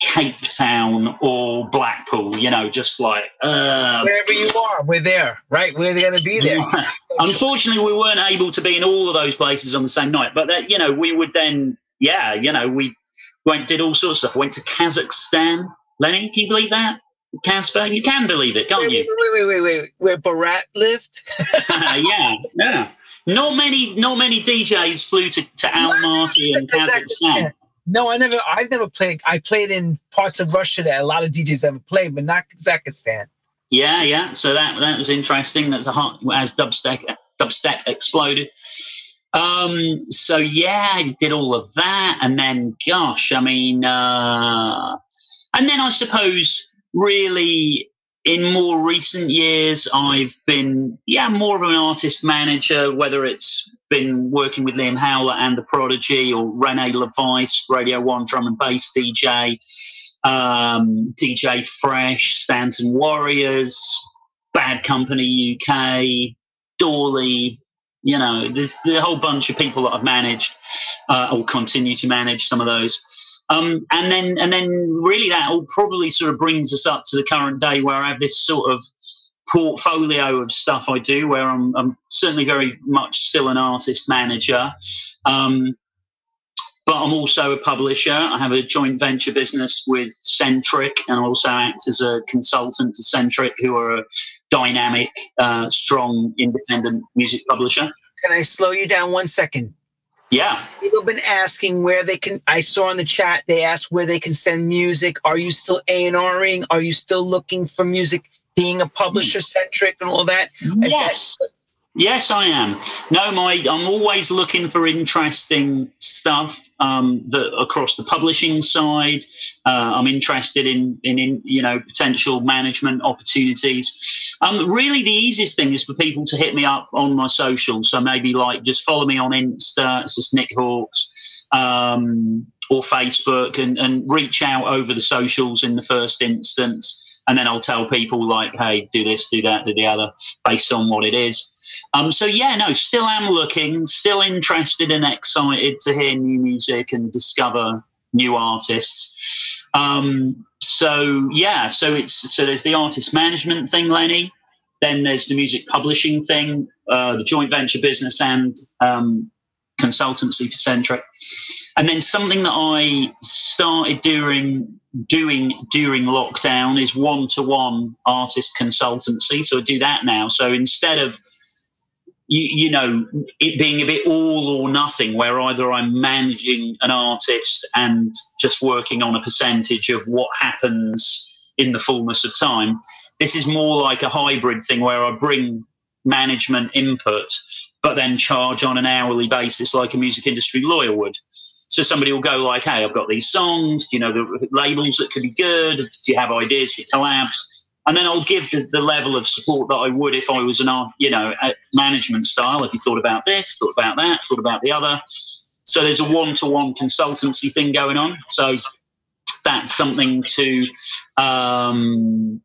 Cape Town or Blackpool, you know, just like uh, wherever you are, we're there, right? We're going to be there. Unfortunately, we weren't able to be in all of those places on the same night, but that, you know, we would then, yeah, you know, we went did all sorts of stuff. Went to Kazakhstan. Lenny, can you believe that? Casper, you can believe it, can't wait, you? Wait, wait, wait, wait, where Borat lived? yeah, yeah. Not many, not many DJs flew to, to Almaty and Kazakhstan. No, I never. I've never played. I played in parts of Russia that a lot of DJs never played, but not Kazakhstan. Yeah, yeah. So that that was interesting. That's a hot as dubstep dubstep exploded. Um, so yeah, I did all of that, and then gosh, I mean, uh, and then I suppose really in more recent years, I've been yeah more of an artist manager, whether it's been working with Liam Howlett and the Prodigy, or Rene LaVice, Radio One drum and bass DJ, um, DJ Fresh, Stanton Warriors, Bad Company UK, Dawley. You know, there's a whole bunch of people that I've managed uh, or continue to manage some of those. Um, and then, and then, really, that all probably sort of brings us up to the current day where I have this sort of portfolio of stuff I do, where I'm, I'm certainly very much still an artist manager. Um, but I'm also a publisher. I have a joint venture business with Sentric, and I also act as a consultant to Sentric, who are a dynamic, uh, strong, independent music publisher. Can I slow you down one second? Yeah. People have been asking where they can. I saw in the chat they asked where they can send music. Are you still A and Ring? Are you still looking for music? Being a publisher Sentric and all that? Yes. That- yes, I am. No, my I'm always looking for interesting stuff um, that across the publishing side. Uh, I'm interested in, in, in you know potential management opportunities. Um, really, the easiest thing is for people to hit me up on my socials. So maybe like just follow me on Insta. It's just Nick Halkes. Um, or Facebook and, and reach out over the socials in the first instance and then I'll tell people like, hey, do this, do that, do the other, based on what it is. Um, so yeah, no, still am looking, still interested and excited to hear new music and discover new artists. Um, so yeah, so it's so there's the artist management thing, Lenny. Then there's the music publishing thing, uh, the joint venture business, and um, consultancy for Sentric. And then something that I started doing doing during lockdown is one to one artist consultancy. So I do that now. So instead of you, you, know it being a bit all or nothing, where either I'm managing an artist and just working on a percentage of what happens in the fullness of time. This is more like a hybrid thing where I bring management input, but then charge on an hourly basis like a music industry lawyer would. So somebody will go like, "Hey, I've got these songs. Do you know the labels that could be good? Do you have ideas for collabs?" And then I'll give the, the level of support that I would if I was an art, you know, management style. If you thought about this, thought about that, thought about the other. So there's a one-to-one consultancy thing going on. So that's something to um,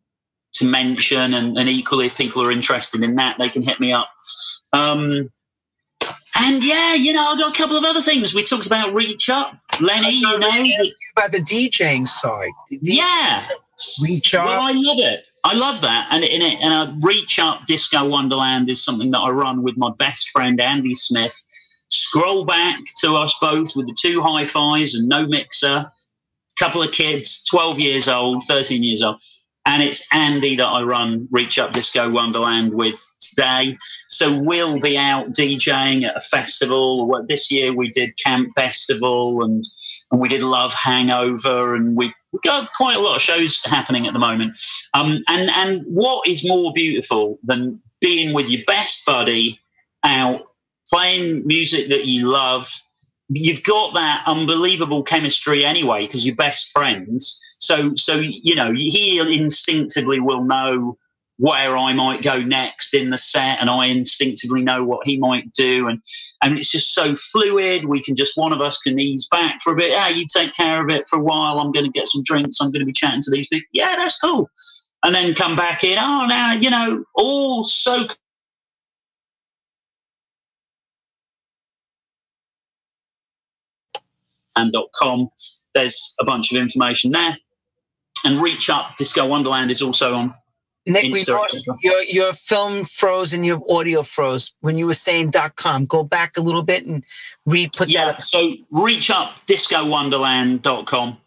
to mention, and, and, equally, if people are interested in that, they can hit me up. Um, and yeah, you know, I got a couple of other things. We talked about Reach Up, Lenny. You know, you about the DJing side. The DJing yeah, Reach Up. Well, I love it. I love that. And in it, and a Reach Up Disco Wonderland is something that I run with my best friend Andy Smith. Scroll back to us both with the two hi-fis and no mixer. Couple of kids, twelve years old, thirteen years old and it's Andy that I run Reach Up Disco Wonderland with today. So we'll be out DJing at a festival. This year we did Camp Bestival and and we did Love Hangover, and we've got quite a lot of shows happening at the moment. Um, and and what is more beautiful than being with your best buddy out playing music that you love? You've got that unbelievable chemistry anyway because you're best friends so, so you know, he instinctively will know where I might go next in the set, and I instinctively know what he might do, and and it's just so fluid. We can just one of us can ease back for a bit. Yeah, you take care of it for a while. I'm going to get some drinks. I'm going to be chatting to these people. Yeah, that's cool. And then come back in. Oh, now you know, all so and .com. There's a bunch of information there and Reach Up Disco Wonderland is also on. Nick, we lost your your film froze and your audio froze when you were saying dot com. Go back a little bit and re put yeah, that. Up. So reach up disco discowonderland.com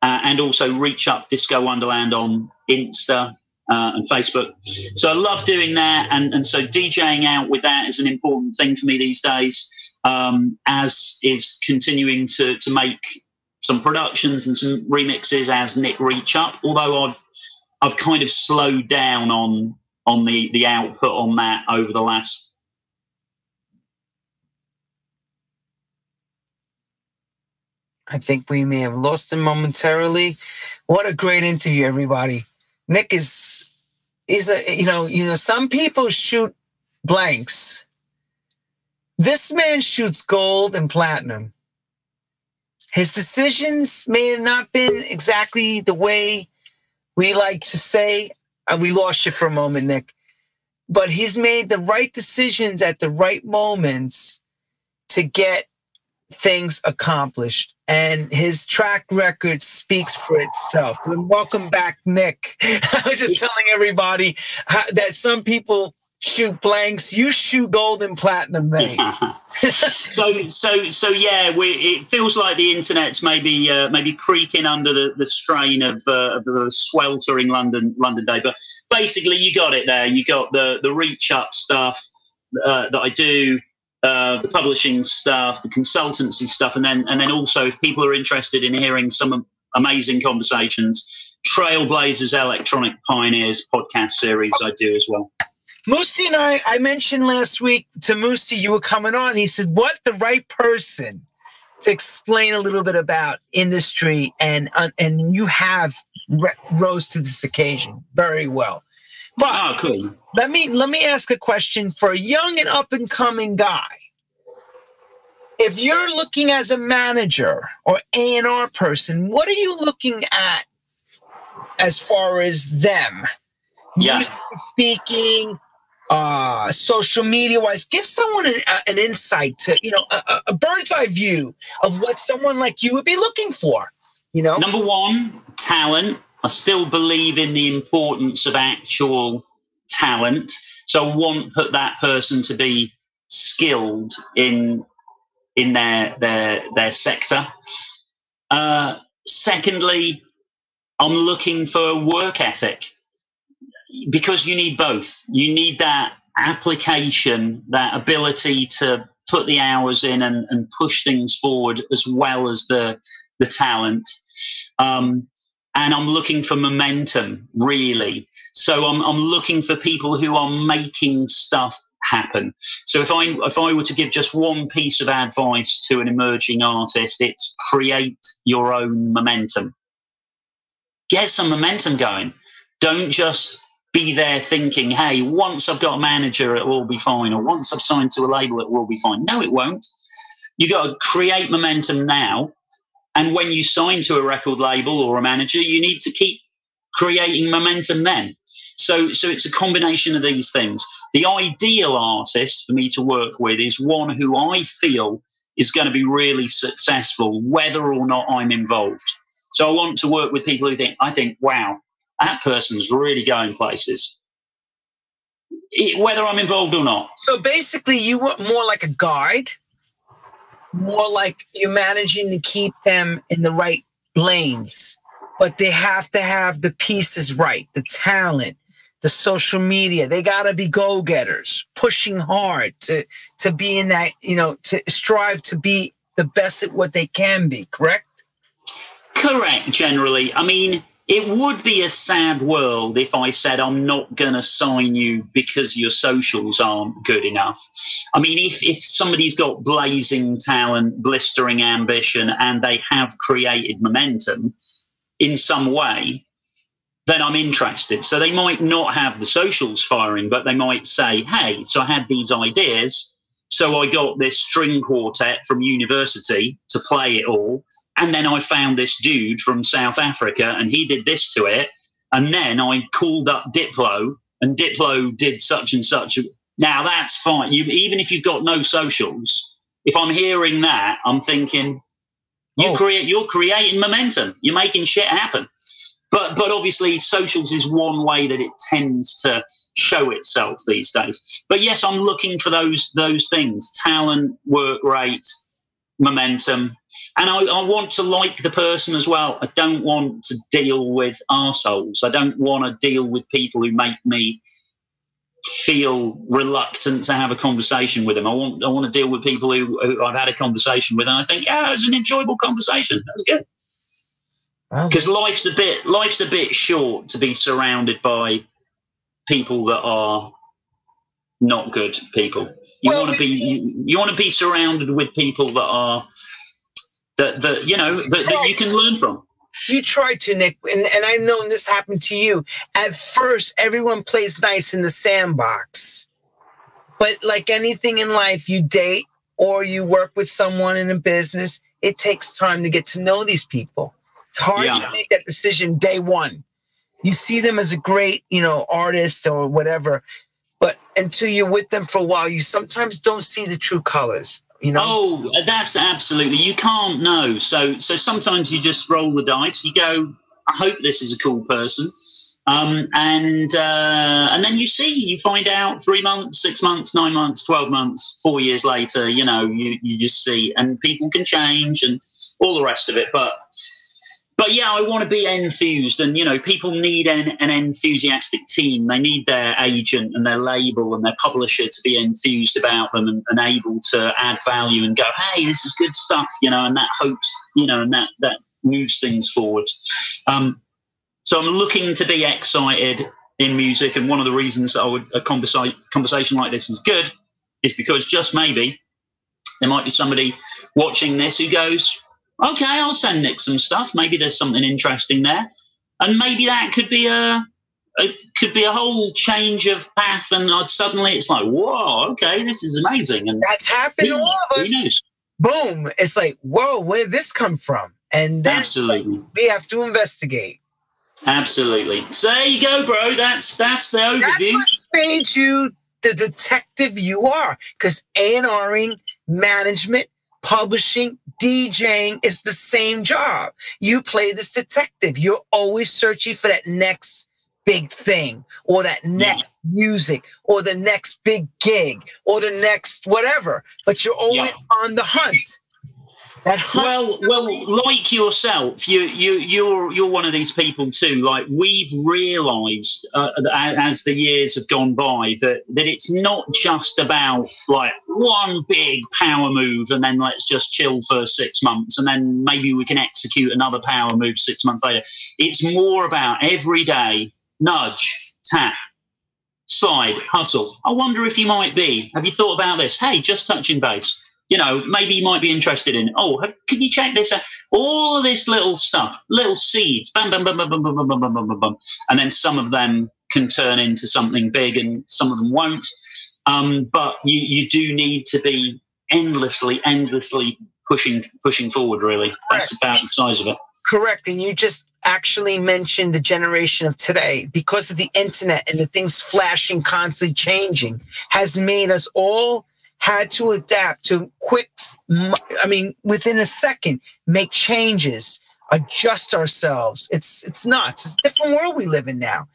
uh, and also reach up disco wonderland on Insta uh, and Facebook. So I love doing that, and and so DJing out with that is an important thing for me these days. Um, as is continuing to to make some productions and some remixes as Nick Reach Up. Although I've I've kind of slowed down on on the the output on that over the last. I think we may have lost him momentarily. What a great interview, everybody! Nick is is a you know you know some people shoot blanks This man shoots gold and platinum. His decisions may have not been exactly the way we like to say. Uh, we lost you for a moment, Nick. But he's made the right decisions at the right moments to get things accomplished. And his track record speaks for itself. And welcome back, Nick. I was just telling everybody how, that some people shoot blanks. You shoot gold and platinum, mate. so, so, so, yeah. We, it feels like the internet's maybe uh, maybe creaking under the, the strain of, uh, of the sweltering London London day. But basically, you got it there. You got the the reach up stuff uh, that I do. Uh, the publishing stuff, the consultancy stuff, and then and then also if people are interested in hearing some amazing conversations, Trailblazers Electronic Pioneers podcast series I do as well. Moosey and I, I mentioned last week to Moosey, you were coming on. He said, What the right person to explain a little bit about industry? And, uh, and you have re- rose to this occasion very well. But oh, cool. let me let me ask a question for a young and up and coming guy. If you're looking as a manager or A and R person, what are you looking at as far as them? Yeah. speaking, uh, social media wise, give someone an, an, insight to, you know, a, a bird's eye view of what someone like you would be looking for. You know, number one, talent. I still believe in the importance of actual talent. So I want put that person to be skilled in in their their their sector. Uh, secondly, I'm looking for work ethic because you need both. You need that application, that ability to put the hours in and, and push things forward as well as the the talent. Um, and I'm looking for momentum, really. So I'm, I'm looking for people who are making stuff happen. So if I if I were to give just one piece of advice to an emerging artist, it's create your own momentum. Get some momentum going. Don't just be there thinking, hey, once I've got a manager, it will be fine, or once I've signed to a label, it will be fine. No, it won't. You've got to create momentum now. And when you sign to a record label or a manager, you need to keep creating momentum then. So, so it's a combination of these things. The ideal artist for me to work with is one who I feel is going to be really successful, whether or not I'm involved. So I want to work with people who think, I think, wow, that person's really going places, whether I'm involved or not. So basically, you were more like a guide, more like you're managing to keep them in the right lanes, but they have to have the pieces right, the talent, the social media. They got to be go getters, pushing hard to to be in that, you know, to strive to be the best at what they can be. Correct. Correct. Generally, I mean it would be a sad world if I said I'm not going to sign you because your socials aren't good enough. I mean, if, if somebody's got blazing talent, blistering ambition, and they have created momentum in some way, then I'm interested. So they might not have the socials firing, but they might say, hey, so I had these ideas. So I got this string quartet from university to play it all and then I found this dude from South Africa and he did this to it. And then I called up Diplo and Diplo did such and such. Now that's fine. You, even if you've got no socials, if I'm hearing that, I'm thinking you oh. create, you're creating momentum. You're making shit happen. But, but obviously socials is one way that it tends to show itself these days. But yes, I'm looking for those, those things, talent, work rate, momentum, and I, I, want to like the person as well. I don't want to deal with assholes. I don't want to deal with people who make me feel reluctant to have a conversation with them. I want I want to deal with people who, who I've had a conversation with, and I think, yeah, it was an enjoyable conversation. That was good. Because life's a bit life's a bit short to be surrounded by people that are not good people. You well, want to be you, you want to be surrounded with people that are that that you know that, that you can learn from. You try to, Nick, and, and I know this happened to you. At first, everyone plays nice in the sandbox. But like anything in life, you date or you work with someone in a business, it takes time to get to know these people. It's hard yeah. to make that decision day one. You see them as a great, you know, artist or whatever, until you're with them for a while, you sometimes don't see the true colors. You know? Oh, that's absolutely. You can't know. So, so sometimes you just roll the dice. You go, I hope this is a cool person. Um, and uh, and then you see, you find out three months, six months, nine months, twelve months, four years later. You know, you you just see, and people can change and all the rest of it. But but yeah, I want to be enthused, and you know, people need an, an enthusiastic team. They need their agent and their label and their publisher to be enthused about them and, and able to add value and go, hey, this is good stuff, you know, and that hopes, you know, and that that moves things forward. Um, so I'm looking to be excited in music, and one of the reasons that I would, a conversa- conversation like this is good is because just maybe there might be somebody watching this who goes, "Okay, I'll send Nick some stuff. Maybe there's something interesting there, and maybe that could be a." It could be a whole change of path, and I'd suddenly it's like, whoa, okay, this is amazing, and that's happened to all of us. Boom! It's like, whoa, where did this come from? And then absolutely, we have to investigate. Absolutely. So there you go, bro. That's that's the overview. That's what's made you the detective you are. Because A&Ring, management, publishing, DJing is the same job. You play this detective. You're always searching for that next big thing or that next yeah. music or the next big gig or the next whatever. But you're always yeah. on the hunt well, well, like yourself, you you you're you're one of these people too. Like we've realised uh, as the years have gone by that that it's not just about like one big power move and then let's just chill for six months and then maybe we can execute another power move six months later. It's more about every day nudge, tap, slide, hustle. I wonder if you might be. Have you thought about this? Hey, just touching base you know, maybe you might be interested in, oh, have, can you check this out? All of this little stuff, little seeds, bam, bam, bam, bam, bam, bam, bam, bam, bam, bam, bam. And then some of them can turn into something big and some of them won't. Um, but you, you do need to be endlessly, endlessly pushing, pushing forward, really. Correct. That's about the size of it. Correct. And you just actually mentioned the generation of today because of the internet and the things flashing, constantly changing has made us all had to adapt to quick, I mean, within a second, make changes, adjust ourselves. It's it's nuts. It's a different world we live in now.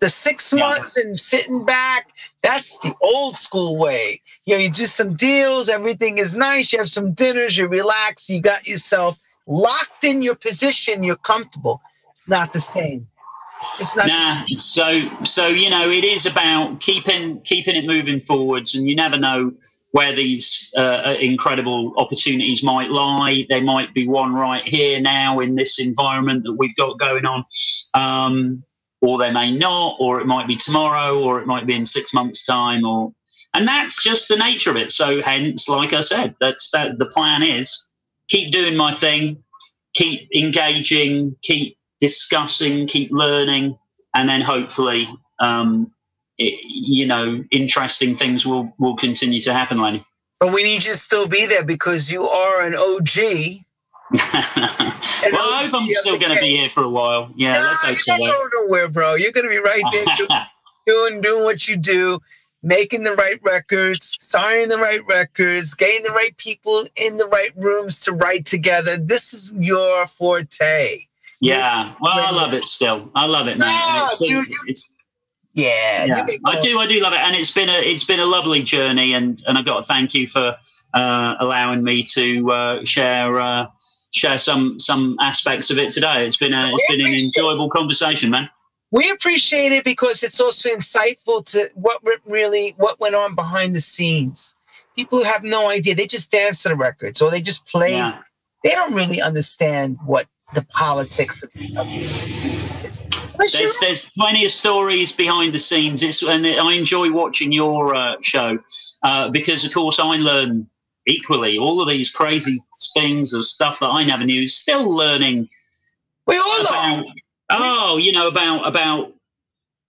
The six months and sitting back, that's the old school way. You know, you do some deals, everything is nice, you have some dinners, you relax, you got yourself locked in your position, you're comfortable. It's not the same. It's not nah, so so you know it is about keeping keeping it moving forwards and you never know where these uh, incredible opportunities might lie. There might be one right here now in this environment that we've got going on. Um, or there may not, or it might be tomorrow, or it might be in six months' time, or and that's just the nature of it. So hence, like I said, that's that the plan is keep doing my thing, keep engaging, keep discussing, keep learning, and then hopefully um, it, you know, interesting things will will continue to happen, Lenny. But we need you to still be there because you are an OG. well, I hope I'm still going to be here for a while. Yeah, let's hope so. You're not eh? going nowhere, bro. You're going to be right there doing, doing doing what you do, making the right records, signing the right records, getting the right people in the right rooms to write together. This is your forte. Yeah, well, I love it still. I love it, man. Nah, it's, dude, it's, yeah, yeah. I do. I do love it, and it's been a it's been a lovely journey, and and I've got to thank you for uh, allowing me to uh, share uh, share some some aspects of it today. It's been a it's been an enjoyable conversation, man. We appreciate it because it's also insightful to what really what went on behind the scenes. People who have no idea; they just dance to the records or they just play. Yeah. They don't really understand what the politics of, of there's, there's plenty of stories behind the scenes. It's and I enjoy watching your uh, show uh, because, of course, I learn equally all of these crazy things of stuff that I never knew. Still learning. We all about, Oh, you know about about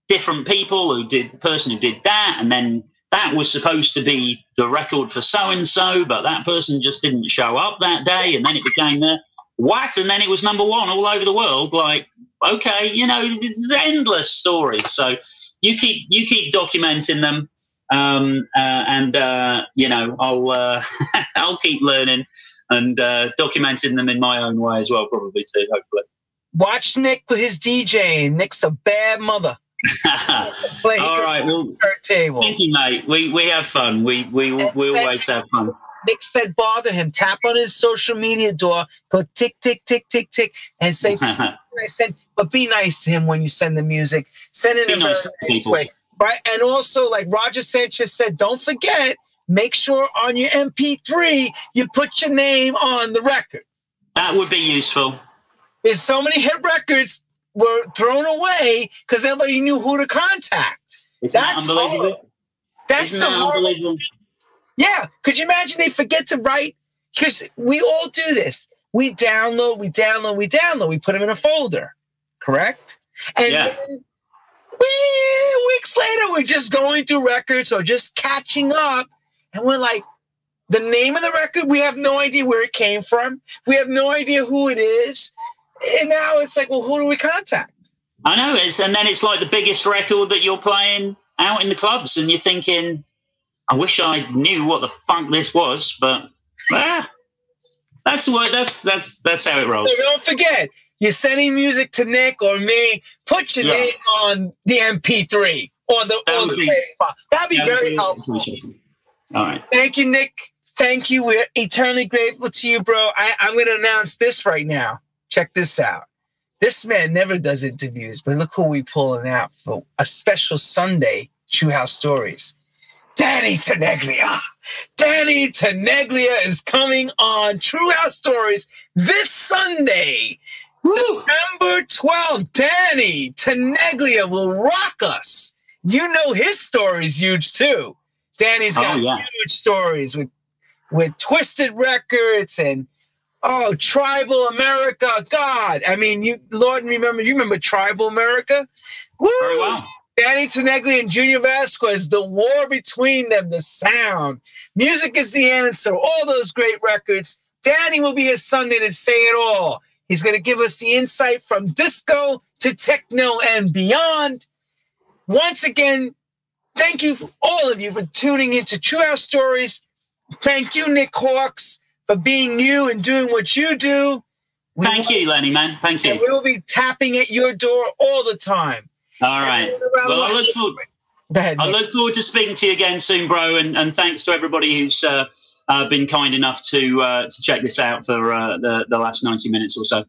different people who did the person who did that, and then that was supposed to be the record for so and so, but that person just didn't show up that day, and then it became the what? And then it was number one all over the world. Like, okay, you know, it's endless stories. So you keep you keep documenting them, um, uh, and uh, you know, I'll uh, I'll keep learning and uh, documenting them in my own way as well, probably too. Hopefully. Watch Nick with his DJing. Nick's a bad mother. All right. Well, table. thank you, mate. We we have fun. We we we always have fun. Nick said, bother him. Tap on his social media door. Go tick tick tick tick tick, and say, I said, but be nice to him when you send the music. Send it in a nice nice way, right? And also, like Roger Sanchez said, don't forget. Make sure on your MP3 you put your name on the record. That would be useful. There's so many hit records were thrown away because everybody knew who to contact. Isn't That's that unbelievable. That's Isn't the that unbelievable? Yeah. Could you imagine they forget to write? Because we all do this. We download, we download, we download. We put them in a folder, correct? And yeah. then we, weeks later, we're just going through records or just catching up, and we're like, the name of the record, we have no idea where it came from. We have no idea who it is. And now it's like, well, who do we contact? I know it's, and then it's like the biggest record that you're playing out in the clubs, and you're thinking, I wish I knew what the fuck this was, but ah, that's what that's that's that's how it rolls. So don't forget, you're sending music to Nick or me. Put your yeah. name on the MP3 or the that or the be, file. That'd be that very be helpful. All right. Thank you, Nick. Thank you. We're eternally grateful to you, bro. I, I'm going to announce this right now. Check this out. This man never does interviews, but look who we're pulling out for a special Sunday True House Stories. Danny Tenaglia. Danny Tenaglia is coming on True House Stories this Sunday, Woo. September 12th. Danny Tenaglia will rock us. You know his story is huge too. Danny's oh, got oh, yeah. huge stories with with Twisted Records and Oh, Tribal America. God. I mean, you, Lord, remember, you remember Tribal America? Woo! Very well. Danny Tenaglia and Junior Vasquez, the war between them, the sound. Music is the answer. All those great records. Danny will be here Sunday to say it all. He's going to give us the insight from disco to techno and beyond. Once again, thank you, all of you, for tuning into True House Stories. Thank you, Nick Halkes for being you and doing what you do. We Thank you, Lenny, man. Thank you. we will be tapping at your door all the time. All right. Well, I look forward. Ahead, I look forward to speaking to you again soon, bro. And, and thanks to everybody who's uh, uh, been kind enough to uh, to check this out for uh, the the last ninety minutes or so.